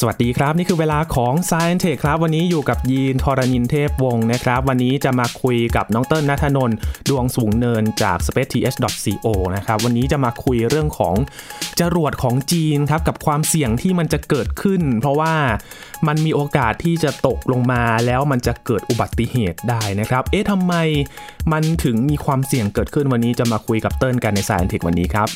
สวัสดีครับ นี่คือเวลาของ Science Tech ครับ วันนี้อยู่กับยีนทรณินเทพวงศ์นะครับ วันนี้จะมาคุยกับน้องเติ้ลนัทนนท์ดวงสูงเนินจาก spaceth.co นะครับ วันนี้จะมาคุยเรื่องของจรวดของจีนครับ กับความเสี่ยงที่มันจะเกิดขึ้น เพราะว่ามันมีโอกาสที่จะตกลงมาแล้วมันจะเกิดอุบัติเหตุได้นะครับ เอ๊ะทำไมมันถึงมีความเสี่ยงเกิดขึ้นวันนี้จะมาคุยกับเติ้ลกันใน Science Tech วันนี้ครับ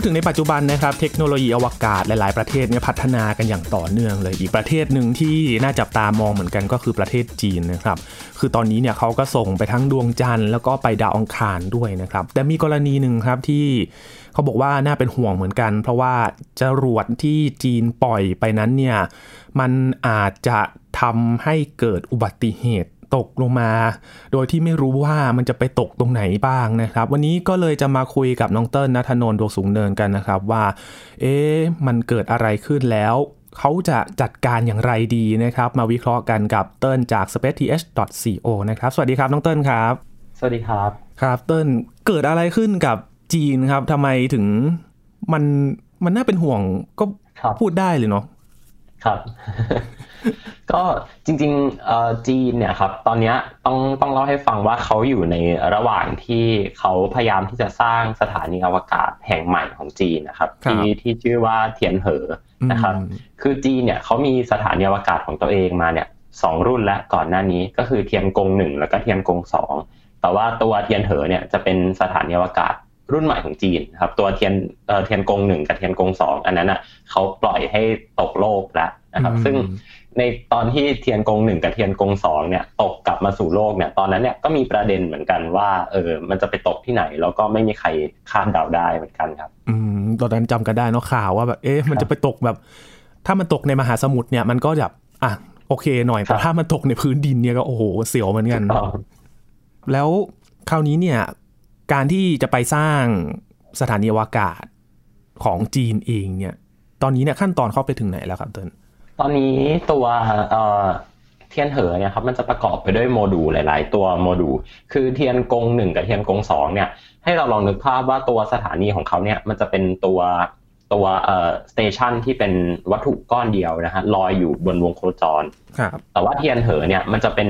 พูดถึงในปัจจุบันนะครับเทคโนโลยีอวกาศหลาย ๆ ประเทศเนี่ยพัฒนากันอย่างต่อเนื่องเลยอีกประเทศหนึ่งที่น่าจับตามองเหมือนกันก็คือประเทศจีนนะครับ คือตอนนี้เนี่ยเขาก็ส่งไปทั้งดวงจันทร์แล้วก็ไปดาวอังคารด้วยนะครับ แต่มีกรณีหนึ่งครับที่เขาบอกว่าน่าเป็นห่วงเหมือนกัน เพราะว่าจรวดที่จีนปล่อยไปนั้นเนี่ยมันอาจจะทำให้เกิดอุบัติเหตุ ตกลงมา โดยที่ไม่รู้ว่ามันจะไปตกตรงไหนบ้างนะครับ วันนี้ก็เลยจะมาคุยกับน้องเติ้ลนัทนนท์ดวงสูงเนินกันนะครับว่า เอ๊ะมันเกิดอะไรขึ้นแล้วเขาจะจัดการอย่างไรดีนะครับ มาวิเคราะห์กันกับเติ้ลจาก spaceth.co นะครับ สวัสดีครับน้องเติ้ลครับ สวัสดีครับ ครับเติ้ลเกิดอะไรขึ้นกับจีนครับทำไมถึงมันมันน่าเป็นห่วงก็ครับพูดได้เลยเนาะครับ ก็จริงๆเอ่อจีนเนี่ยครับตอนเนี้ยต้องต้องเล่าให้ฟังว่าเขาอยู่ในระหว่างที่เขาพยายามที่จะสร้างสถานีอวกาศแห่งใหม่ของจีนนะครับที่ที่ชื่อว่าเทียนเหอนะครับอืมคือจีนเนี่ยเขามีสถานีอวกาศของตัวเองมาเนี่ยสองรุ่นและก่อนหน้านี้ก็คือเทียนกงหนึ่งแล้วก็เทียนกงสองแต่ว่าตัวเทียนเหอเนี่ยจะเป็นสถานีอวกาศรุ่นใหม่ของจีนนะครับตัวเทียนเอ่อเทียนกงหนึ่งกับเทียนกงสองอันนั้นอะเขาปล่อยให้ตกโลกแล้วนะครับ ซึ่ง ในตอนที่เทียนกงหนึ่งกับเทียนกงสองเนี่ยตกกลับมาสู่โลกเนี่ยตอนนั้นเนี่ยก็มีประเด็นเหมือนกันว่าเออมันจะไปตกที่ไหน แล้วก็ไม่มีใครคาดเดาได้เหมือนกันครับ อืมตอนนั้นจำกันได้เนาะข่าวว่าแบบเอ๊ะมันจะไปตกแบบ ถ้ามันตกในมหาสมุทรเนี่ยมันก็แบบอะโอเคหน่อยครัแต่บถ้ามันตกในพื้นดินเนี่ยก็โอ้โหเสียวเหมือนกันก็แล้วคราวนี้เนี่ยการที่จะไปสร้างสถานีอวกาศของจีนเองเนี่ย ตอนนี้เนี่ยขั้นตอนเข้าไปถึงไหนแล้วครับเติ้ล ตอนนี้ตัวเอ่อเทียนเหอเนี่ยครับมันจะประกอบไปด้วยโมดูลหลาย ๆ ตัวโมดูลคือเทียนกงหนึ่งกับเทียนกงสองเนี่ยให้เราลองนึกภาพว่าตัวสถานีของเขาเนี่ยมันจะเป็นตัวตัวเอ่อ station ที่เป็นวัตถุก้อนเดียวนะฮะลอยอยู่บนวงโคจรครับแต่ว่าเทียนเหอเนี่ยมันจะเป็น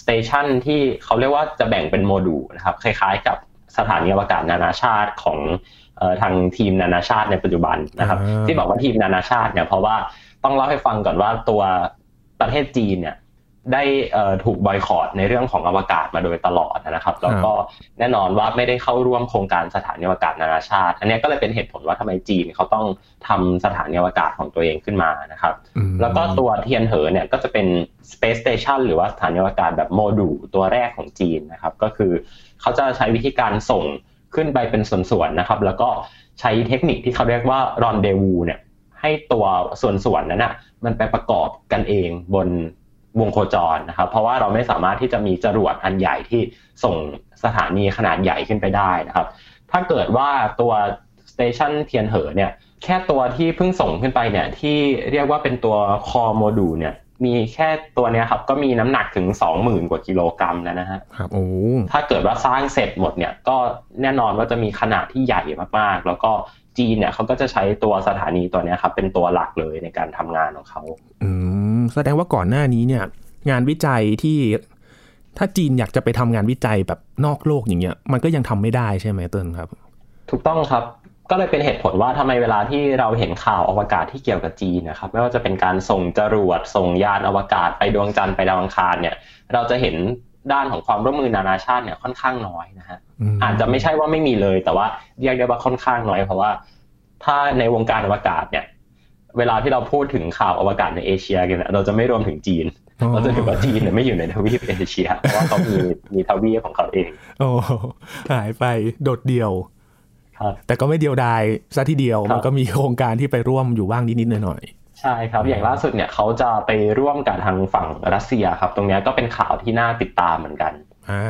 station ที่เขาเรียกว่าจะแบ่งเป็นโมดูลนะครับคล้าย ๆ กับสถานีอวกาศนานาชาติของเอ่อทางทีมนานาชาติในปัจจุบันนะครับอ่าที่บอกว่าทีมนานาชาติเนี่ยเพราะว่า ต้องเล่าให้ฟังก่อนว่าตัวประเทศจีนเนี่ยได้เอ่อถูกบอยคอรดในเรื่องของอวกาศมาโดยตลอดนะครับ แล้วก็แน่นอนว่าไม่ได้เข้าร่วมโครงการสถานีอวกาศนานาชาติ อันเนี้ยก็เลยเป็นเหตุผลว่าทำไมจีนเขาต้องทำสถานีอวกาศของตัวเองขึ้นมานะครับอืมแล้วก็ตัวเทียนเหอเนี่ยก็จะเป็น Space Station หรือว่าสถานีอวกาศแบบโมดูลตัวแรกของจีนนะครับ ก็คือเขาจะใช้วิธีการส่งขึ้นไปเป็นส่วนๆนะครับ แล้วก็ใช้เทคนิคที่เขาเรียกว่า rendezvous เนี่ย ให้ตัวส่วนๆนั้นน่ะมันไปประกอบกันเองบนวงโคจรนะครับ เพราะว่าเราไม่สามารถที่จะมีจรวดอันใหญ่ที่ส่งสถานีขนาดใหญ่ขึ้นไปได้นะครับ ถ้าเกิดว่าตัว station เทียนเหอเนี่ยแค่ตัวที่เพิ่งส่งขึ้นไปเนี่ยที่เรียกว่าเป็นตัว core module เนี่ยมีแค่ตัวเนี้ยครับก็มีน้ำหนักถึง 20,000 กว่ากิโลกรัมแล้วนะฮะครับโอ้ถ้าเกิดว่าสร้างเสร็จหมดเนี่ยก็แน่นอนว่าจะมีขนาดที่ใหญ่มากๆ แล้วก็ จีนเนี่ยเขาก็จะใช้ตัวสถานีตัวเนี้ยครับเป็นตัวหลักเลยในการทำงานของเขาอืมแสดงว่าก่อนหน้านี้เนี่ย งานวิจัยที่ถ้าจีนอยากจะไปทำงานวิจัยแบบนอกโลกอย่างเงี้ย มันก็ยังทำไม่ได้ใช่ไหมเติ้ลครับ ถูกต้องครับก็เลยเป็นเหตุผลว่าทำไมเวลาที่เราเห็นข่าวอวกาศที่เกี่ยวกับจีนนะครับ ไม่ว่าจะเป็นการส่งจรวดส่งยานอวกาศไปดวงจันทร์ไปดาวอังคารเนี่ย เราจะเห็นด้านของความร่วมมือนานาชาติเนี่ยค่อนข้างน้อยนะฮะมอาจจะไม่ใช่ว่าไม่มีเลย แต่ว่าเรียกได้ว่าค่อนข้างน้อยเพราะว่า ถ้าในวงการอวกาศเนี่ย เวลาที่เราพูดถึงข่าวอวกาศในเอเชียกันเนี่ยเราจะไม่รวมถึงจีน เราจะถือว่าจีนเนี่ยไม่อยู่ในทวีปเอเชีย เพราะว่าเขามีมีทวีปของเขาเอง โอ้หายไปโดดเดี่ยวครับแต่ก็ไม่เดียวดายซะทีเดียวครับมันก็มีโครงการที่ไปร่วมอยู่บ้างนิดๆหน่อยใช่ครับ อย่างล่าสุดเนี่ยเขาจะไปร่วมกับทางฝั่งรัสเซียครับ ตรงเนี้ยก็เป็นข่าวที่น่าติดตามเหมือนกันๆอ่า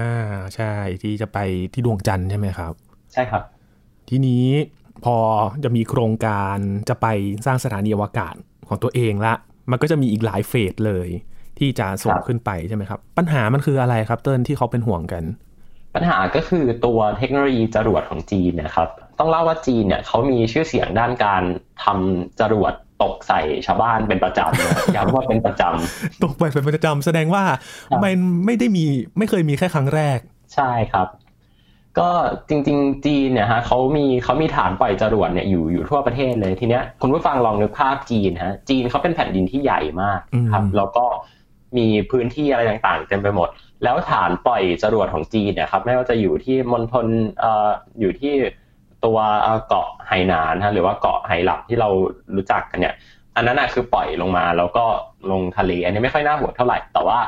ใช่ที่จะไปที่ดวงจันทร์ใช่ไหมครับ ใช่ครับ ทีนี้ พอจะมีโครงการจะไปสร้างสถานีอวกาศของตัวเองละ มันก็จะมีอีกหลายเฟสเลย ที่จะส่งขึ้นไปใช่ไหมครับ ปัญหามันคืออะไรครับเติ้ลที่เขาเป็นห่วงกัน ปัญหาก็คือตัวเทคโนโลยีจรวดของจีนนะครับ ต้องเล่าว่าจีนเนี่ยเขามีชื่อเสียงด้านการทำจรวดตกใส่ชาวบ้านเป็นประจำย้ำว่าเป็นประจำตกไปเป็นประจำแสดงว่ามันไม่ได้มีไม่เคยมีแค่ครั้งแรก ใช่ครับ ก็จริง ๆ จีนเนี่ยฮะเขามีเขามีฐานปล่อยจรวดเนี่ยอยู่อยู่ทั่วประเทศเลยทีเนี้ยคุณผู้ฟังลองนึกภาพจีนฮะจีนเขาเป็นแผ่นดินที่ใหญ่มากครับแล้วก็มีพื้นที่อะไรต่างๆเต็มไปหมด แล้วฐานปล่อยจรวดของจีนเนี่ยครับไม่ว่าจะอยู่ที่มณฑลเอ่ออยู่ที่ตัวเกาะไหหนานฮะหรือว่าเกาะไหหลับที่เรารู้จักกันเนี่ย อันนั้นนะคือปล่อยลงมาแล้วก็ลงทะเลอันนี้ไม่ค่อยน่าห่วงเท่าไหร่แต่ว่า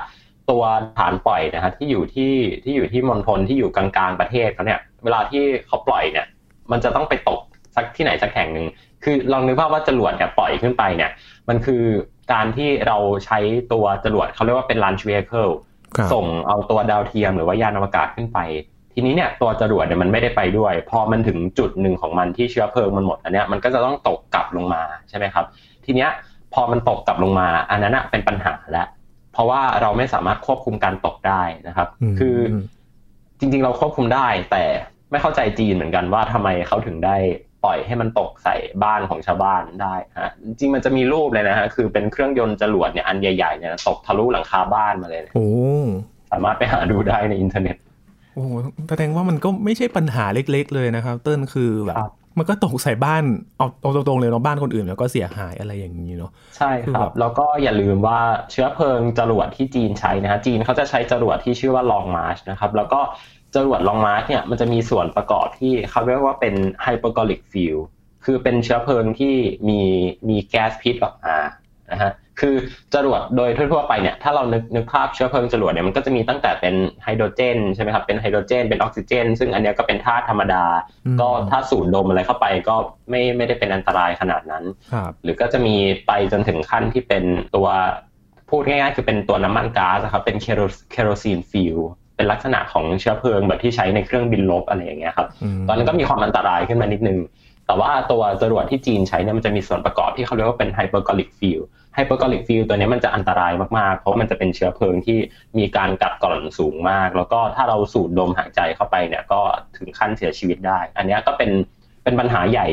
ตัวฐานปล่อยนะฮะที่อยู่ที่ที่อยู่ที่มณฑลที่อยู่กลางๆประเทศเขาเนี่ยเวลาที่เขาปล่อยเนี่ย มันจะต้องไปตกสักที่ไหนสักแห่งหนึ่งคือลองนึกภาพว่าจรวดเนี่ยปล่อยขึ้นไปเนี่ย มันคือการที่เราใช้ตัวจรวดเขาเรียกว่าเป็น launch vehicle ส่งเอาตัวดาวเทียมหรือว่ายานอวกาศขึ้นไป ทีนี้เนี่ยตัวจรวดเนี่ยมันไม่ได้ไปด้วย พอมันถึงจุดหนึ่งของมันที่เชื้อเพลิงมันหมดอันเนี้ยมันก็จะต้องตกกลับลงมาใช่ไหมครับ ทีเนี้ยพอมันตกกลับลงมา อันนั้นเป็นปัญหาแล้ว เพราะว่าเราไม่สามารถควบคุมการตกได้นะครับ คือจริง ๆ เราควบคุมได้ แต่ไม่เข้าใจจีนเหมือนกันว่าทำไมเขาถึงได้ปล่อยให้มันตกใส่บ้านของชาวบ้านได้ฮะจริงมันจะมีรูปเลยนะฮะคือเป็นเครื่องยนต์จรวดเนี่ยอันใหญ่ๆเนี่ยตกทะลุหลังคาบ้านมาเลยโอ้สามารถไปหาดูได้ในอินเทอร์เน็ตโอ้แสดงว่ามันก็ไม่ใช่ปัญหาเล็ก ๆ เลยนะครับ เติ้ลคือแบบ มันก็ตกใส่บ้านเอาตรงๆเลยเนาะบ้านคนอื่นแล้วก็เสียหายอะไรอย่างนี้เนาะใช่ครับ แล้วก็อย่าลืมว่าเชื้อเพลิงจรวดที่จีนใช้นะฮะจีนเขาจะใช้จรวดที่ชื่อว่า Long March นะครับแล้วก็จรวด Long March เนี่ยมันจะมีส่วนประกอบที่เขาเรียกว่าเป็น hypergolic fuel คือเป็นเชื้อเพลิงที่มีมีแก๊สพิษออกมานะฮะ คือจรวดโดยทั่วๆไปเนี่ยถ้าเรานึกนึกภาพเชื้อเพลิงจรวดเนี่ยมันก็จะมีตั้งแต่เป็นไฮโดรเจนใช่ไหมครับเป็นไฮโดรเจนเป็นออกซิเจน ซึ่งอันนี้ก็เป็นธาตุธรรมดา ก็ถ้าสูดดมอะไรเข้าไปก็ไม่ไม่ได้เป็นอันตรายขนาดนั้น หรือก็จะมีไปจนถึงขั้นที่เป็นตัวพูดง่ายๆ คือเป็นตัวน้ำมันก๊าดครับเป็น kerosene fuel เป็นลักษณะของเชื้อเพลิงแบบที่ใช้ในเครื่องบินรบอะไรอย่างเงี้ยครับตอนนั้นก็มีความอันตรายขึ้นมานิดนึงแต่ว่าตัวจรวดที่จีนใช้เนี่ยมันจะมีส่วนประกอบที่เขาเรียกว่าเป็น hypergolic fuel hypergolic fuel ตัวนี้มันจะอันตรายมากๆ เพราะมันจะเป็นเชื้อเพลิงที่มีการกัดกร่อนสูงมาก แล้วก็ถ้าเราสูดดมหายใจเข้าไปเนี่ยก็ถึงขั้นเสียชีวิตได้ อันนี้ก็เป็นเป็นปัญหาใหญ่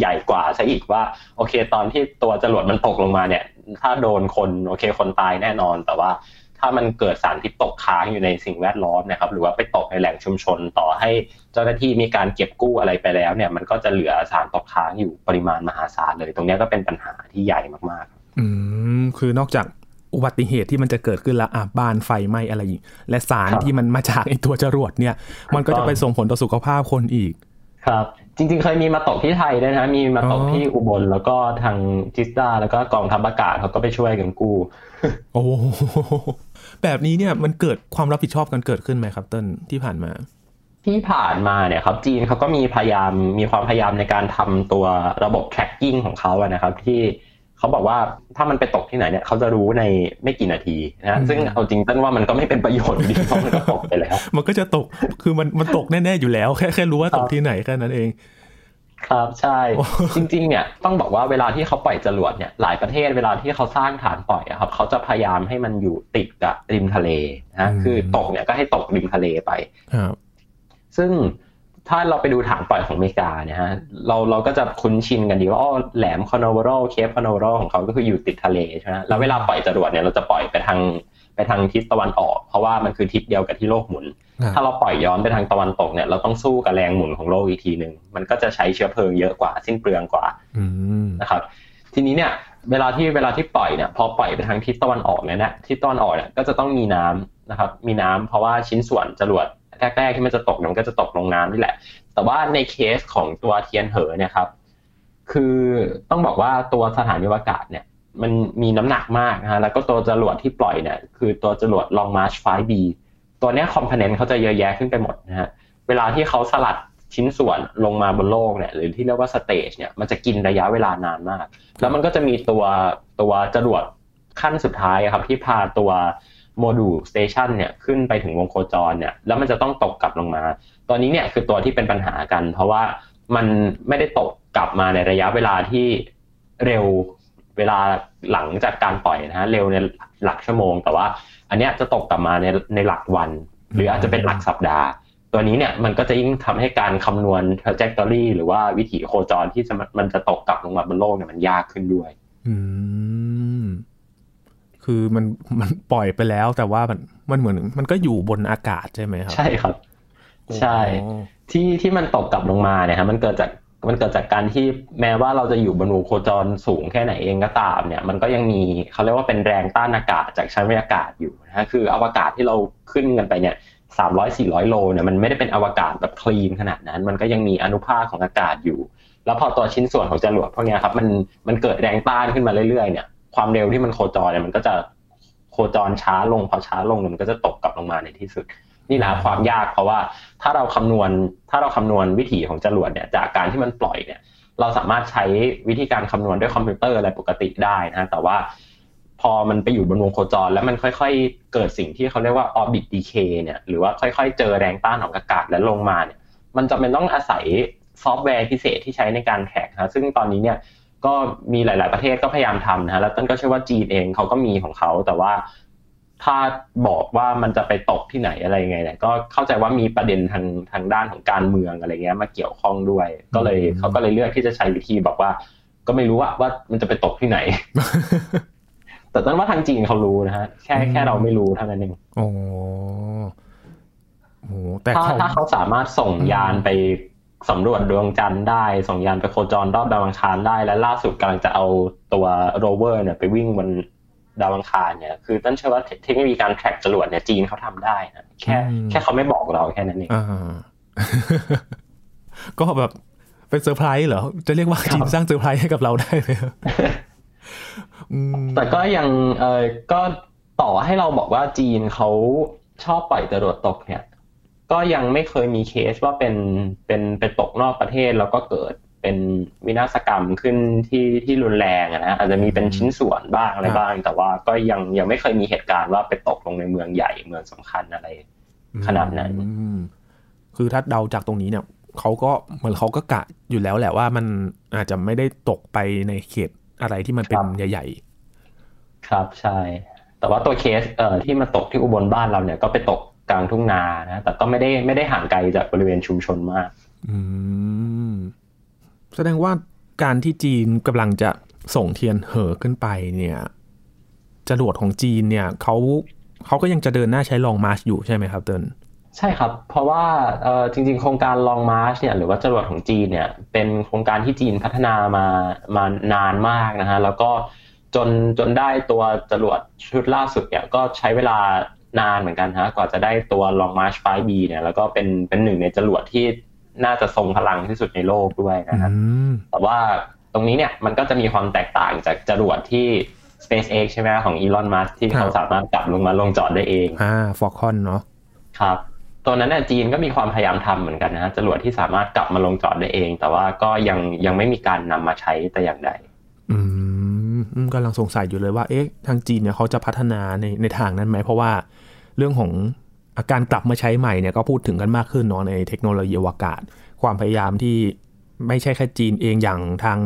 ใหญ่กว่าซะอีกว่าโอเค ตอนที่ตัวจรวดมันตกลงมาเนี่ย ถ้าโดนคนโอเคคนตายแน่นอน แต่ว่าถ้ามันเกิดสารพิษตกค้างอยู่ในสิ่งแวดล้อมนะครับ หรือว่าไปตกในแหล่งชุมชนต่อให้เจ้าหน้าที่มีการเก็บกู้อะไรไปแล้วเนี่ย มันก็จะเหลือสารตกค้างอยู่ปริมาณมหาศาลเลย ตรงนี้ก็เป็นปัญหาที่ใหญ่มากๆ อืมคือนอกจากอุบัติเหตุที่มันจะเกิดขึ้นแล้วอะบ้านไฟไหม้อะไรอีกและสารที่มันมาจากไอตัวจรวดเนี่ย มันก็จะไปส่งผลต่อสุขภาพคนอีก ครับ จริง ๆ เคยมีมาตกที่ไทยด้วยนะมีมาตกที่อุบลแล้วก็ทางจิสตาแล้วก็กองทัพอากาศเขาก็ไปช่วยกันกู้ โอ้แบบนี้เนี่ยมันเกิดความรับผิดชอบกันเกิดขึ้นไหมครับเต้นที่ผ่านมา ที่ผ่านมาเนี่ยครับ จีนเขาก็มีพยายามมีความพยายามในการทำตัวระบบ tracking ของเขาอะนะครับที่ เขาบอกว่าถ้ามันไปตกที่ไหนเนี่ยเขาจะรู้ในไม่กี่นาทีนะซึ่งเอาจริงต้นว่ามันก็ไม่เป็นประโยชน์ดีเพราะมันก็ตกไปแล้ว มันก็จะตกคือมันมันตกแน่ๆอยู่แล้ว แค่แค่รู้ว่าตกที่ไหนแค่นั้นเอง ครับใช่จริง ๆ เนี่ยต้องบอกว่าเวลาที่เขาปล่อยจรวดเนี่ยหลายประเทศเวลาที่เขาสร้างฐานปล่อยครับเขาจะพยายามให้มันอยู่ติดกับริมทะเลนะคือตกเนี่ยก็ให้ตกริมทะเลไปครับซึ่ง ถ้าเราไปดูฐานปล่อยของอเมริกาเนี่ยฮะเราเราก็จะคุ้นชินกันดีว่าอ๋อแหลม Canaveral Cape Canaveral ของเขาก็คืออยู่ติดทะเลใช่ไหมแล้วเวลาปล่อยจรวดเนี่ยเราจะปล่อยไปทางไปทางทิศตะวันออก เพราะว่ามันคือทิศเดียวกับที่โลกหมุน ถ้าเราปล่อยย้อนไปทางตะวันตกเนี่ยเราต้องสู้กับแรงหมุนของโลกอีกทีหนึ่งมันก็จะใช้เชื้อเพลิงเยอะกว่าสิ้นเปลืองกว่านะครับ ทีนี้เนี่ย เวลาที่เวลาที่ปล่อยเนี่ยพอปล่อยไปทางทิศตะวันออกเนี่ยนะทิศตะวันออกเนี่ยก็จะต้องมีน้ำนะครับ มีน้ำเพราะว่าชิ้นส่วนจรวด แรกๆที่มันจะตกมันก็จะตกลงน้ำนี่แหละ แต่ว่าในเคสของตัวเทียนเหอเนี่ยครับ คือต้องบอกว่าตัวสถานีอวกาศเนี่ยมันมีน้ำหนักมากนะฮะแล้วก็ตัวจรวดที่ปล่อยเนี่ยคือตัวจรวด Long March 5B ตัวนี้ component เขาจะเยอะแยะขึ้นไปหมดนะฮะเวลาที่เขาสลัดชิ้นส่วนลงมาบนโลกเนี่ยหรือที่เรียกว่า stage เนี่ยมันจะกินระยะเวลานานมาก แล้วมันก็จะมีตัวตัวจรวดขั้นสุดท้ายครับที่พาตัว module station เนี่ยขึ้นไปถึงวงโคจรเนี่ยแล้วมันจะต้องตกกลับลงมาตอนนี้เนี่ยคือตัวที่เป็นปัญหากัน เพราะว่ามันไม่ได้ตกกลับมาในระยะเวลาที่เร็วเวลาหลังจากการปล่อยนะฮะเร็วในหลักชั่วโมง แต่ว่า อันเนี้ยจะตกกลับมาในในหลักวัน หรืออาจจะเป็นหลักสัปดาห์ ตัวนี้เนี่ยมันก็จะยิ่งทำให้การคำนวณ trajectory หรือว่าวิถีโคจรที่จะมันจะตกกลับลงมาบนโลกเนี่ยมันยากขึ้นด้วย อืม คือมันมันปล่อยไปแล้วแต่ว่ามันมันเหมือนมันก็อยู่บนอากาศใช่ไหมครับ ใช่ครับ ใช่ ที่ที่มันตกกลับลงมาเนี่ยฮะมันเกิดจากมันเกิดจากการที่แม้ว่าเราจะอยู่บนวงโคจรสูงแค่ไหนเองก็ตาม เนี่ย มันก็ยังมีเขาเรียกว่าเป็นแรงต้านอากาศจากชั้นบรรยากาศอยู่นะฮะคืออวกาศที่เราขึ้นกันไปเนี่ยสามร้อยสี่ร้อยโลเนี่ยมันไม่ได้เป็นอวกาศแบบคลีนขนาดนั้น มันก็ยังมีอนุภาคของอากาศอยู่ แล้วพอตัวชิ้นส่วนของจรวดพวกนี้ครับมันมันเกิดแรงต้านขึ้นมาเรื่อยๆเนี่ย ความเร็วที่มันโคจรเนี่ยมันก็จะโคจรช้าลงพอช้าลงมันก็จะตกกลับลงมาในที่สุด นี่แหละความยากเพราะว่าถ้าเราคำนวณถ้าเราคำนวณวิถีของจรวดเนี่ยจากการที่มันปล่อยเนี่ย เราสามารถใช้วิธีการคำนวณด้วยคอมพิวเตอร์อะไรปกติได้นะแต่ว่าพอมันไปอยู่บนวงโคจร แล้วมันค่อยๆ เกิดสิ่งที่เขาเรียกว่า orbit decay เนี่ยหรือว่าค่อยๆ เจอแรงต้านของอากาศและลงมาเนี่ยมันจะเป็นต้องอาศัยซอฟต์แวร์พิเศษที่ใช้ในการแท็กนะซึ่งตอนนี้เนี่ย ก็มีหลาย ๆประเทศก็พยายามทำนะแล้วต้นก็เชื่อว่าจีนเองเขาก็มีของเขาแต่ว่าถ้าบอกว่ามันจะไปตกที่ไหนอะไรไงเนี่ยก็เข้าใจว่ามีประเด็นทางทางด้านของการเมืองอะไรเงี้ยมาเกี่ยวข้องด้วย ก็เลยเขาก็เลยเลือกที่จะใช้วิธีบอกว่า ก็ไม่รู้ว่าว่ามันจะไปตกที่ไหน แต่ต้นว่าทางจีนเขารู้นะฮะแค่แค่เราไม่รู้เท่านั้นเองโอ้โแต่ถ้าถ้าเขาสามารถส่งยานไป สำรวจดวงจันทร์ได้ ส่งยานไปโคจรรอบดาวอังคารได้ และล่าสุดกำลังจะเอาตัวโรเวอร์เนี่ยไปวิ่งบนดาวอังคารเนี่ย คือต้นเชื่อว่าเทคโนโลยีการ track จรวดเนี่ยจีนเขาทำได้นะแค่แค่เขาไม่บอกเราแค่นั้นเองก็แบบเป็นเซอร์ไพรส์เหรอ จะเรียกว่าจีนสร้างเซอร์ไพรส์ให้กับเราได้ไหมแต่ก็ยังเออก็ต่อให้เราบอกว่าจีนเขาชอบปล่อยจรวดตกเนี่ย ก็ยังไม่เคยมีเคสว่าเป็นเป็นเป็นตกนอกประเทศแล้วก็เกิดเป็นวินาศกรรมขึ้นที่ที่รุนแรงนะอาจจะมีเป็นชิ้นส่วนบ้างอะไรบ้าง แต่ว่าก็ยังยังไม่เคยมีเหตุการณ์ว่าไปตกลงในเมืองใหญ่เมืองสำคัญอะไร ขนาดนั้นคือถ้าเดาจากตรงนี้เนี่ยเขาก็เหมือนเขาก็กะอยู่แล้วแหละว่ามันอาจจะไม่ได้ตกไปในเขตอะไรที่มันเป็นใหญ่ๆ ครับใช่ แต่ว่าตัวเคสเอ่อที่มาตกที่อุบลบ้านเราเนี่ยก็ไปตก กลางทุ่งนานะแต่ก็ไม่ได้ไม่ได้ห่างไกลจากบริเวณชุมชนมาก อืมแสดงว่าการที่จีนกำลังจะส่งเทียนเหอขึ้นไปเนี่ยจรวดของจีนเนี่ยเขาเขาก็ยังจะเดินหน้าใช้ลองมาร์ชอยู่ใช่ไหมครับเตินใช่ครับ เพราะว่าเออจริง ๆ โครงการลองมาร์ชเนี่ยหรือว่าจรวดของจีนเนี่ยเป็นโครงการที่จีนพัฒนามามานานมากนะฮะแล้วก็จนจนได้ตัวจรวดชุดล่าสุดเนี่ยก็ใช้เวลา นานเหมือนกันฮะกว่าจะได้ตัว Long March 5B เนี่ยแล้วก็เป็นเป็นหนึ่งในจรวดที่น่าจะทรงพลังที่สุดในโลกด้วยนะครับแต่ว่าตรงนี้เนี่ยมันก็จะมีความแตกต่างจากจรวดที่ SpaceX ใช่ไหมของอีลอนมัสก์ที่เขาสามารถกลับลงมาลงจอดได้เองอ่า Falcon เนาะครับตัวนั้นเนี่ยจีนก็มีความพยายามทำเหมือนกันนะฮะจรวดที่สามารถกลับมาลงจอดได้เอง แต่ว่าก็ยังยังไม่มีการนำมาใช้แต่อย่างใดอืมกำลังสงสัยอยู่เลยว่า เอ๊ะ ทางจีนเนี่ยเขาจะพัฒนาในในทางนั้นไหม เพราะว่า เรื่องของอาการกลับมาใช้ใหม่เนี่ยก็พูดถึงกันมากขึ้นเนาะในเทคโนโลยีอวกาศ ความพยายามที่ไม่ใช่แค่จีนเองอย่างทาง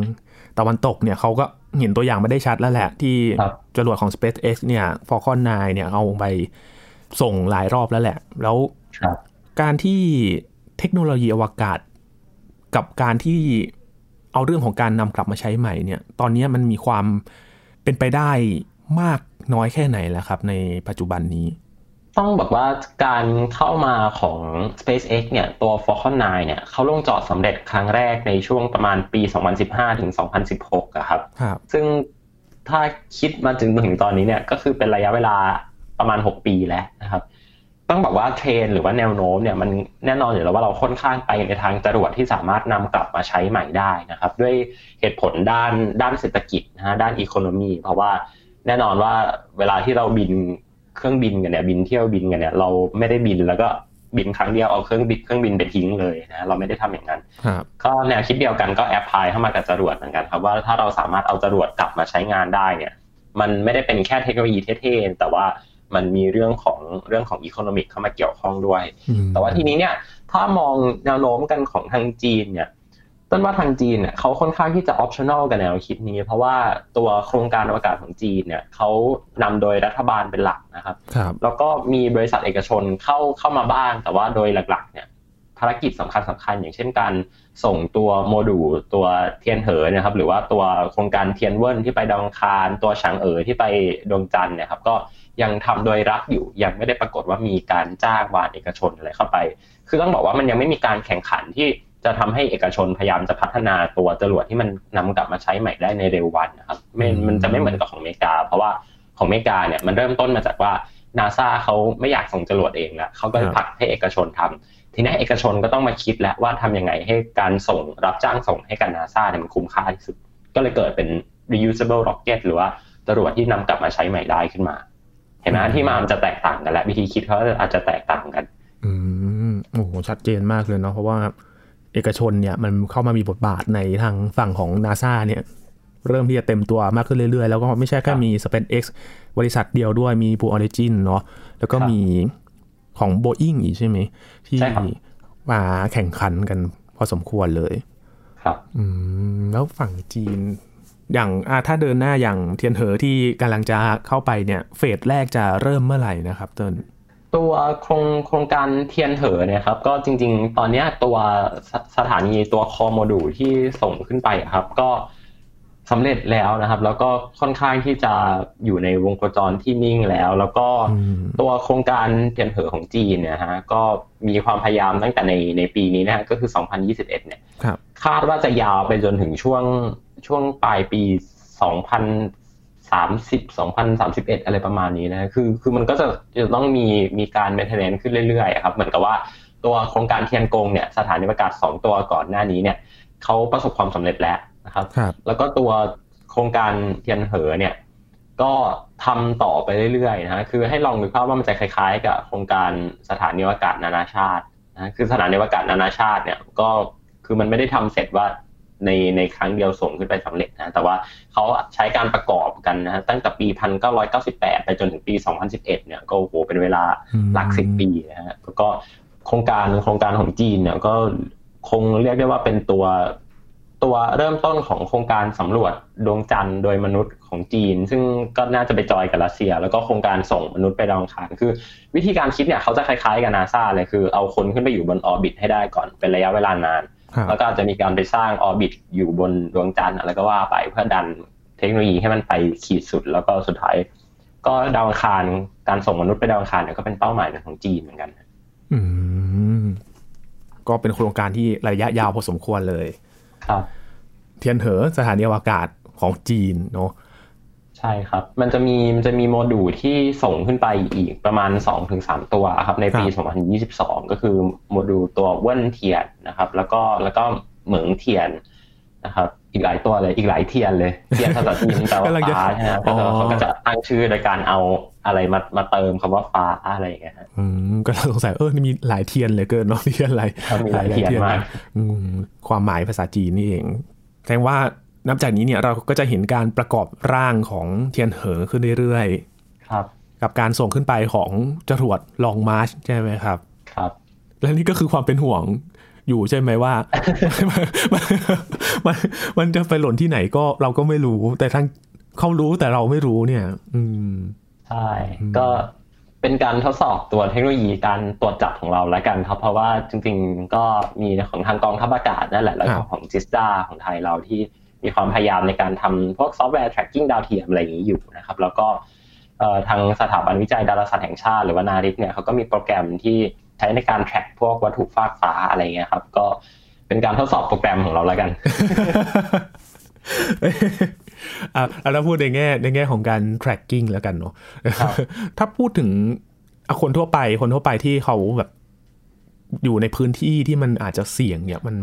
ตะวันตกเนี่ยเขาก็เห็นตัวอย่างมาได้ชัดแล้วแหละ ที่จรวดของ SpaceX เนี่ย Falcon 9 เนี่ยเอาไปส่งหลายรอบแล้วแหละ แล้วการที่เทคโนโลยีอวกาศ กับการที่เอาเรื่องของการนำกลับมาใช้ใหม่เนี่ย ตอนนี้มันมีความเป็นไปได้มากน้อยแค่ไหนแล้วครับ ในปัจจุบันนี้ ต้องบอกว่าการเข้ามาของ SpaceX เนี่ย ตัว Falcon 9 เนี่ย เขาลงจอดสำเร็จครั้งแรกในช่วงประมาณปี 2015 ถึง 2016อะครับรบซึ่งถ้าคิดมาถึงถึงตอนนี้เนี่ย ก็คือเป็นระยะเวลาประมาณ 6 ปีแล้วนะครับ ต้องบอกว่าเทรนหรือว่าแนวโน้มเนี่ย มันแน่นอนอยู่แล้วว่าเราค่อนข้างไปในทางจรวดที่สามารถนำกลับมาใช้ใหม่ได้นะครับ ด้วยเหตุผลด้านด้านเศรษฐกิจนะฮะด้านอีโคโนมีเพราะว่าแน่นอนว่าเวลาที่เราบิน เครื่องบินกันเนี่ยบินเที่ยวบินกันเนี่ยเราไม่ได้บินแล้วก็บินครั้งเดียวเอาเครื่องบินเครื่องบินไปทิ้งเลยนะเราไม่ได้ทำอย่างนั้นก็แนวคิดเดียวกันก็แอพพลายเข้ามากับจรวดเหมือนกันครับว่าถ้าเราสามารถเอาจรวดกลับมาใช้งานได้เนี่ย มันไม่ได้เป็นแค่เทคโนโลยีเท่ๆแต่ว่ามันมีเรื่องของเรื่องของ economic เข้ามาเกี่ยวข้องด้วย แต่ว่าทีนี้เนี่ยถ้ามองแนวโน้มกันของทางจีนเนี่ย ต้นว่าทางจีนเนี่ยเขาค่อนข้างที่จะ optional กับแนวคิดนี้ เพราะว่าตัวโครงการอวกาศของจีนเนี่ยเขานำโดยรัฐบาลเป็นหลักนะครับครับแล้วก็มีบริษัทเอกชนเข้าเข้ามาบ้าง แต่ว่าโดยหลักๆเนี่ยภารกิจสำคัญสำคัญ อย่างเช่นการส่งตัวโมดูลตัวเทียนเหอนะครับหรือว่าตัวโครงการเทียนเวินที่ไปดาวอังคาร ตัวฉางเอ๋อที่ไปดวงจันทร์เนี่ยครับก็ยังทำโดยรัฐอยู่ยังไม่ได้ปรากฏว่ามีการจ้างวานเอกชนอะไรเข้าไป คือต้องบอกว่ามันยังไม่มีการแข่งขันที่ จะทำให้เอกชนพยายามจะพัฒนาตัวจรวดที่มันนำกลับมาใช้ใหม่ได้ในเร็ววันนะครับไม่มันจะไม่เหมือนกับของอเมริกา เพราะว่าของอเมริกาเนี่ยมันเริ่มต้นมาจากว่านาซาเขาไม่อยากส่งจรวดเองแล้วเขาก็ผลักให้เอกชนทำทีนี้เอกชนก็ต้องมาคิดแล้วว่าทำยังไงให้การส่งรับจ้างส่งให้กับนาซาเนี่ยมันคุ้มค่าที่สุด ก็เลยเกิดเป็น reusable rocket หรือว่าจรวดที่นำกลับมาใช้ใหม่ได้ขึ้นมา เห็นไหมที่มามันจะแตกต่างกันและวิธีคิดเขาอาจจะแตกต่างกัน อืมโอ้โหชัดเจนมากเลยเนาะเพราะว่า เอกชนเนี่ยมันเข้ามามีบทบาทในทางฝั่งของนาซาเนี่ยเริ่มที่จะเต็มตัวมากขึ้นเรื่อยๆ แล้วก็ไม่ใช่แค่มี SpaceX บริษัทเดียวด้วยมี Blue Origin เนาะแล้วก็ครับมีของ Boeing อีกใช่ไหม ที่ใช่ครับมาแข่งขันกันพอสมควรเลย ครับ อืม แล้วฝั่งจีน อย่างอ่าถ้าเดินหน้าอย่างเทียนเหอที่กำลังจะเข้าไปเนี่ย เฟสแรกจะเริ่มเมื่อไหร่นะครับเติ้ล ตัวโครงโครงการเทียนเหอเนี่ยครับก็จริง ๆ ตอนเนี้ยตัวสสถานีตัวคอโมดูลที่ส่งขึ้นไปอะครับ ก็สำเร็จแล้วนะครับ แล้วก็ค่อนข้างที่จะอยู่ในวงโคจรที่นิ่งแล้ว แล้วก็อืมตัวโครงการเทียนเหอของจีนเนี่ยฮะก็มีความพยายามตั้งแต่ในในปีนี้นะฮะก็คือ 2021 เนี่ยครับคาดว่าจะยาวไปจนถึงช่วงช่วงปลายปี 2030 2031อะไรประมาณนี้นะคือคือมันก็จะจะต้องมีมีการเมนเทนแนนขึ้นเรื่อยๆอะครับเหมือนกับว่าตัวโครงการเทียนกงเนี่ยสถานีอวกาศ2ตัวก่อนหน้านี้เนี่ยเขาประสบความสำเร็จแล้วนะครับครับ แล้วก็ตัวโครงการเทียนเหอเนี่ยก็ทำต่อไปเรื่อยๆนะฮะคือให้ลองนึกภาพว่ามันจะคล้ายๆ กับโครงการสถานีอวกาศนานาชาตินะคือสถานีอวกาศนานาชาติเนี่ยก็คือมันไม่ได้ทำเสร็จว่า ในในครั้งเดียวส่งขึ้นไปสำเร็จนะแต่ว่าเขาใช้การประกอบกันนะฮะตั้งแต่ปี 1998 ไปจนถึงปี 2011 เนี่ยก็โอ้โหเป็นเวลาอืมหลักสิบปีนะฮะแล้วก็โครงการโครงการของจีนเนี่ยก็คงเรียกได้ว่าเป็นตัวตัวเริ่มต้นของโครงการสำรวจดวงจันทร์โดยมนุษย์ของจีน ซึ่งก็น่าจะไปจอยกับรัสเซีย แล้วก็โครงการส่งมนุษย์ไปดาวอังคารคือ วิธีการคิดเนี่ยเขาจะคล้ายๆกับนาซาเลยคือเอาคนขึ้นไปอยู่บน orbit ให้ได้ก่อนเป็นระยะเวลานานครับ แล้วก็อาจจะมีการไปสร้าง orbit อยู่บนดวงจันทร์อะไรก็ว่าไปเพื่อดันเทคโนโลยีให้มันไปขีดสุด แล้วก็สุดท้าย ก็ดาวอังคารการส่งมนุษย์ไปดาวอังคารเนี่ยก็เป็นเป้าหมายหนึ่งของจีนเหมือนกัน อืมก็เป็นโครงการที่ระยะยาวพอสมควรเลย ครับ เทียนเหอสถานีอวกาศของจีนเนาะ ใช่ครับ มันจะมีมันจะมีโมดูลที่ส่งขึ้นไปอีกประมาณ 2-3 ตัวครับในปี 2022 ก็คือโมดูลตัวเวิ่นเทียนนะครับ แล้วก็แล้วก็เมิ่งเทียนนะครับอีกหลายตัวเลยอีกหลายเทียนเลยเทียนภาษาจีนแปลว่าฟ้าใช่ไหมก็จะเขาก็จะตั้งชื่อโดยการเอาอะไรมามาเติมคำว่าฟ้าอะไรอย่างเงี้ยฮะอืมก็สงสัยเออนี่มีหลายเทียนเหลยเกินเนาะเทียนอะไรครับมีหลายเทียนมากอืมความหมายภาษาจีนนี่เองแสดงว่า นับจากนี้เนี่ยเราก็จะเห็นการประกอบร่างของเทียนเหอขึ้นเรื่อยครับๆกับการส่งขึ้นไปของจรวดลองมาร์ชใช่ไหมครับ ครับ และนี่ก็คือความเป็นห่วงอยู่ใช่ไหมว่ามันมันมันจะไปหล่นที่ไหนก็เราก็ไม่รู้ แต่ทั้งเขารู้แต่เราไม่รู้เนี่ย อืม ใช่ ก็เป็นการทดสอบตัวเทคโนโลยีการตรวจจับของเราแล้วกันครับ เพราะว่าจริง ๆ ก็มีของทางกองทัพอากาศนั่นแหละครับแล้วก็ของ GISTDA ของไทยเราที่ มีความพยายามในการทำพวกซอฟต์แวร์ tracking ดาวเทียมอะไรอย่างนี้อยู่นะครับ แล้วก็เอ่อทางสถาบันวิจัยดาราศาสตร์แห่งชาติ หรือว่า NARIT เนี่ยเขาก็มีโปรแกรมที่ใช้ในการ track พวกวัตถุฟากฟ้าอะไรเงี้ยครับ ก็เป็นการทดสอบโปรแกรมของเราแล้วกันอะแล้วถ้าพูดในแง่ในแง่ของการ tracking แล้วกันเนาะครับถ้าพูดถึงอะคนทั่วไปคนทั่วไปที่เขาแบบอยู่ในพื้นที่ที่มันอาจจะเสี่ยงเนี่ยมัน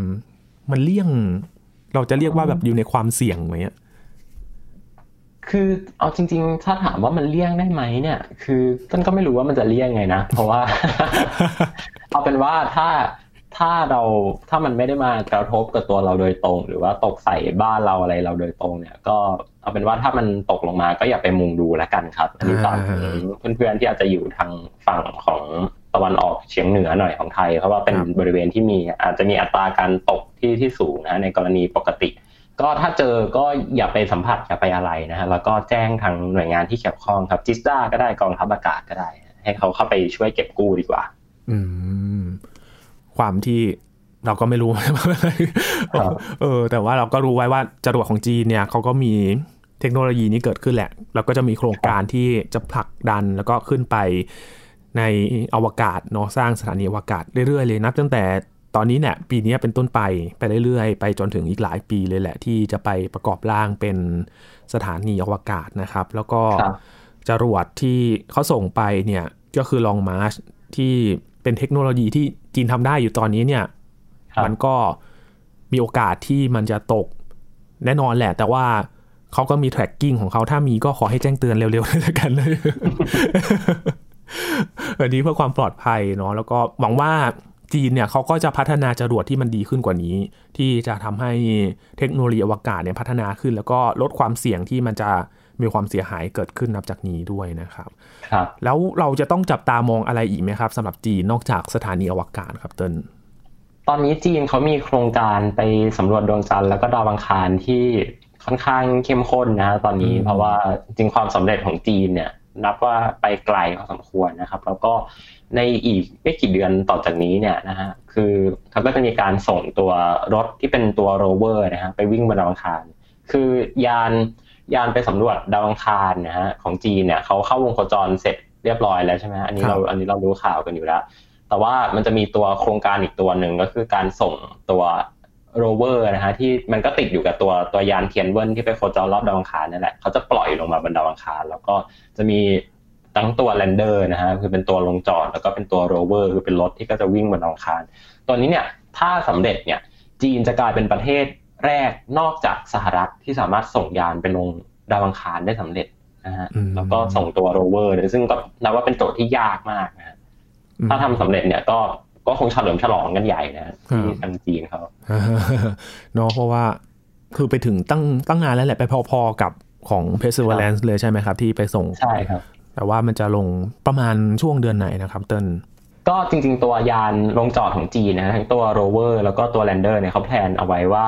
มันเลี่ยง เราจะเรียกว่าแบบอยู่ในความเสี่ยงไหมอะคือเอาจริง ๆ ถ้าถามว่ามันเลี่ยงได้ไหมเนี่ย คือต้นก็ไม่รู้ว่ามันจะเลี่ยงไงนะ เพราะว่า เอาเป็นว่าถ้าถ้าเราถ้ามันไม่ได้มากระทบกับตัวเราโดยตรง หรือว่าตกใส่บ้านเราอะไรเราโดยตรงเนี่ย ก็เอาเป็นว่าถ้ามันตกลงมาก็อย่าไปมุงดูแล้วกันครับ อันนี้ตอนเพื่อนๆที่อาจจะอยู่ทางฝั่งของ ตะวันออกเฉียงเหนือหน่อยของไทยเพราะว่าเป็นบริเวณที่มีอาจจะมีอัตราการตกที่ที่สูงนะในกรณีปกติ ก็ถ้าเจอก็อย่าไปสัมผัสอย่าไปอะไรนะฮะแล้วก็แจ้งทางหน่วยงานที่เกี่ยวข้องครับจิสตาก็ได้กองทัพอากาศก็ได้ ให้เขาเข้าไปช่วยเก็บกู้ดีกว่า อืม ความที่เราก็ไม่รู้เออ แต่ว่าเราก็รู้ไว้ว่าจรวดของจีนเนี่ยเขาก็มีเทคโนโลยีนี้เกิดขึ้นแหละ แล้วก็จะมีโครงการที่จะผลักดันแล้วก็ขึ้นไป ในอวกาศเนาะสร้างสถานีอวกาศเรื่อยๆเลยนับตั้งแต่ตอนนี้เนี่ยปีนี้เป็นต้นไปไปเรื่อยๆ ไปจนถึงอีกหลายปีเลยแหละ ที่จะไปประกอบร่างเป็นสถานีอวกาศนะครับ แล้วก็จรวดที่เขาส่งไปเนี่ยก็คือลองมาร์ชที่เป็นเทคโนโลยีที่จีนทำได้อยู่ตอนนี้เนี่ยมันก็มีโอกาสที่มันจะตกแน่นอนแหละ แต่ว่าเขาก็มี tracking ของเขาถ้ามีก็ขอให้แจ้งเตือนเร็วๆเลยกันเลย อันนี้เพื่อความปลอดภัยเนาะแล้วก็หวังว่าจีนเนี่ยเขาก็จะพัฒนาจรวดที่มันดีขึ้นกว่านี้ ที่จะทำให้เทคโนโลยีอวกาศเนี่ยพัฒนาขึ้น แล้วก็ลดความเสี่ยงที่มันจะมีความเสียหายเกิดขึ้นนับจากนี้ด้วยนะครับครับแล้วเราจะต้องจับตามองอะไรอีกไหมครับสำหรับจีนนอกจากสถานีอวกาศครับเติ้ลตอนนี้จีนเขามีโครงการไปสำรวจดวงจันทร์แล้วก็ดาวอังคารที่ค่อนข้างเข้มข้นนะตอนนี้เพราะว่าจริงความสำเร็จของจีนเนี่ย นับว่าไปไกลพอสมควรนะครับ แล้วก็ในอีกไม่กี่เดือนต่อจากนี้เนี่ยนะฮะคือเขาก็จะมีการส่งตัวรถที่เป็นตัวโรเวอร์นะฮะไปวิ่งบนดาวอังคาร คือยานยานไปสำรวจดาวอังคารนะฮะของจีนเนี่ยเขาเข้าวงโคจรเสร็จเรียบร้อยแล้วใช่ไหมอันนี้เราอันนี้เรารู้ข่าวกันอยู่แล้ว แต่ว่ามันจะมีตัวโครงการอีกตัวหนึ่งก็คือการส่งตัว โรเวอร์นะฮะที่มันก็ติดอยู่กับตัวตัวยานเทียนเวินที่ไปโคจรรอบดาวอังคารนั่นแหละเขาจะปล่อยลงมาบนดาวอังคาร แล้วก็จะมีทั้งตัว lander นะฮะคือเป็นตัวลงจอดแล้วก็เป็นตัวโรเวอร์คือเป็นรถที่ก็จะวิ่งบนดาวอังคาร ตัวนี้เนี่ยถ้าสำเร็จเนี่ยจีนจะกลายเป็นประเทศแรกนอกจากสหรัฐที่สามารถส่งยานไปลงดาวอังคารได้สำเร็จนะฮะแล้วก็ส่งตัวโรเวอร์ซึ่งก็นับว่าเป็นโจทย์ที่ยากมากนะถ้าทำสำเร็จเนี่ยก็ ก็คงเฉลิมฉลองกันใหญ่นะที่ทางจีนเขาเนาะเพราะว่าคือไปถึงตั้งตั้งนานแล้วแหละไปพอๆกับของ p e r s e v e r a n c e เลยใช่ไหมครับ ที่ไปส่งใช่ครับ แต่ว่ามันจะลงประมาณช่วงเดือนไหนนะครับ เติ้ลก็จริง ๆ ตัวยานลงจอดของจีนนะทั้งตัว rover แล้วก็ตัว lander เนี่ยเขา plan เอาไว้ว่า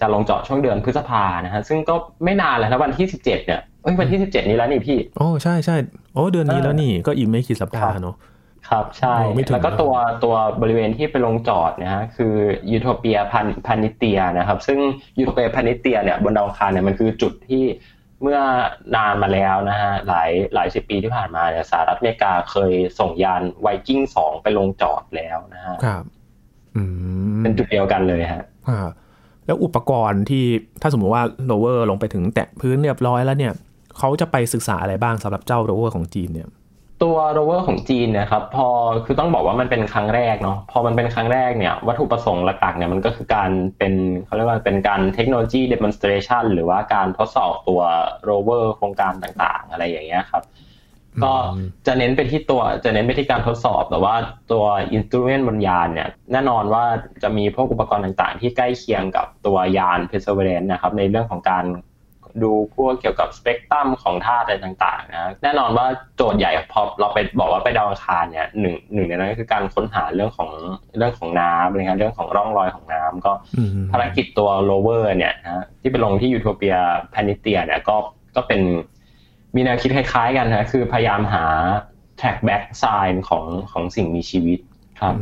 จะลงจอดช่วงเดือนพฤษภานะฮะซึ่งก็ไม่นานแล้วนะวันที่สิบเจ็ดเนี่ยเอ้ยวันที่สิบเจ็ดนี้แล้วนี่พี่ โอ้ใช่ใช่โอ้เดือนนี้แล้วนี่ก็อีกไม่กี่สัปดาห์เนาะ ครับใช่แล้วก็ตัวตัวบริเวณที่ไปลงจอดนะฮะคือUtopia Planitia นะครับ ซึ่ง Utopia Planitia เนี่ยบนดาวอังคารเนี่ยมันคือจุดที่เมื่อนานมาแล้วนะฮะหลายหลายสิบปีที่ผ่านมาเนี่ยสหรัฐอเมริกาเคยส่งยานไวกิ้งสองไปลงจอดแล้วนะฮะครับเป็นจุดเดียวกันเลยฮะแล้วอุปกรณ์ที่ถ้าสมมติว่าโรเวอร์ลงไปถึงแตะพื้นเรียบร้อยแล้วเนี่ยเขาจะไปศึกษาอะไรบ้างสำหรับเจ้าโรเวอร์ของจีนเนี่ย ตัวโรเวอร์ของจีนนะครับพอคือต้องบอกว่ามันเป็นครั้งแรกเนาะพอมันเป็นครั้งแรกเนี่ยวัตถุประสงค์หลักๆเนี่ยมันก็คือการเป็นเขาเรียกว่าเป็นการ technology demonstration หรือว่าการทดสอบตัวโรเวอร์โครงการต่างๆ อะไรอย่างเงี้ยครับก็จะเน้นไปที่ตัวจะเน้นไปที่การทดสอบแต่ว่าตัว instrument บนยานเนี่ยแน่นอนว่าจะมีพวกอุปกรณ์ต่างๆ ที่ใกล้เคียงกับตัวยาน Perseverance นะครับในเรื่องของการ ดูพวกเกี่ยวกับสเปกตรัมของธาตุอะไรต่างๆนะแน่นอนว่าโจทย์ใหญ่พอเราไปบอกว่าไปดาวอังคารเนี่ยหนึ่งหนึ่งในนั้นก็คือการค้นหาเรื่องของเรื่องของน้ำนะครับเรื่องของร่องรอยของน้ำก็ภารกิจตัวโรเวอร์เนี่ยนะที่ไปลงที่ Utopia Planitia เนี่ยก็ก็เป็นมีแนวคิดคล้ายๆกันนะคือพยายามหา track back sign ของของสิ่งมีชีวิตครับ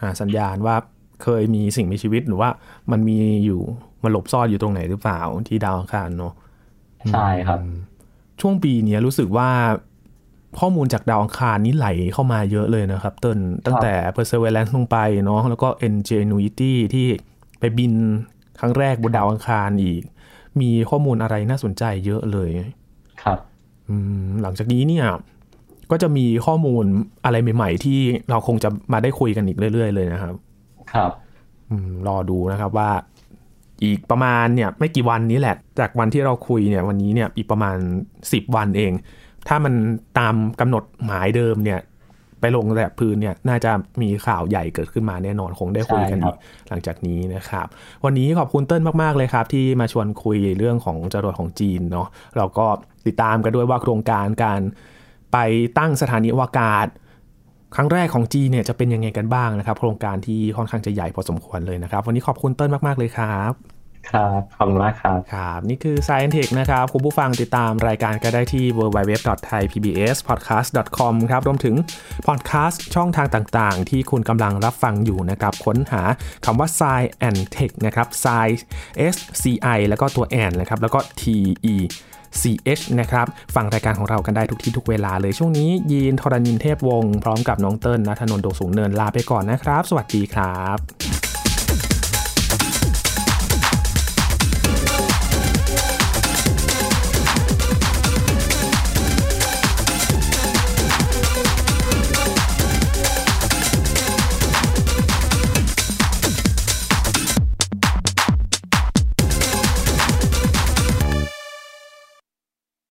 หาสัญญาณว่าเคยมีสิ่งมีชีวิตหรือว่ามันมีอยู่ มันหลบซ่อนอยู่ตรงไหนหรือเปล่าที่ดาวอังคารเนาะใช่ครับ ช่วงปีนี้รู้สึกว่าข้อมูลจากดาวอังคารนี้ไหลเข้ามาเยอะเลยนะครับเต้นตั้งแต่ Perseverance ลงไปเนาะแล้วก็ Ingenuity ที่ไปบินครั้งแรกบนดาวอังคารอีก มีข้อมูลอะไรน่าสนใจเยอะเลย ครับหลังจากนี้เนี่ย ก็จะมีข้อมูลอะไรใหม่ๆ ที่เราคงจะมาได้คุยกันอีกเรื่อย ๆ เลยนะครับ ครับรอดูนะครับว่า อีกประมาณเนี่ยไม่กี่วันนี้แหละ จากวันที่เราคุยเนี่ยวันนี้เนี่ยอีกประมาณ 10 วันเอง ถ้ามันตามกำหนดหมายเดิมเนี่ยไปลงแลบพื้นเนี่ยน่าจะมีข่าวใหญ่เกิดขึ้นมาแน่นอนคงได้คุยกันอีกหลังจากนี้นะครับ วันนี้ขอบคุณเติ้ลมาก ๆ เลยครับ ที่มาชวนคุยเรื่องของจรวดของจีนเนาะเราก็ติดตามกันด้วยว่าโครงการการไปตั้งสถานีอวกาศ ครั้งแรกของจีเนี่ยจะเป็นยังไงกันบ้างนะครับ โครงการที่ค่อนข้างจะใหญ่พอสมควรเลยนะครับ วันนี้ขอบคุณเติ้ลมาก ๆ เลยครับ ครับขอบคุณมากครับ ครับ นี่คือ Science Tech นะครับ คุณผู้ฟังติดตามรายการก็ได้ที่ www.thaipbspodcast.com ครับ รวมถึงพอดแคสต์ช่องทางต่างๆ ที่คุณกำลังรับฟังอยู่นะครับ ค้นหาคำว่า Science and Tech นะครับ Science S C I แล้วก็ตัว and นะครับ แล้วก็ T E CH นะครับฟังรายการของเรากันได้ทุกที่ทุกเวลาเลยช่วงนี้ยีนทรณินเทพวงศ์พร้อมกับน้องเติ้ลนัทนนท์โดสูงเนินลาไปก่อนนะครับ สวัสดีครับ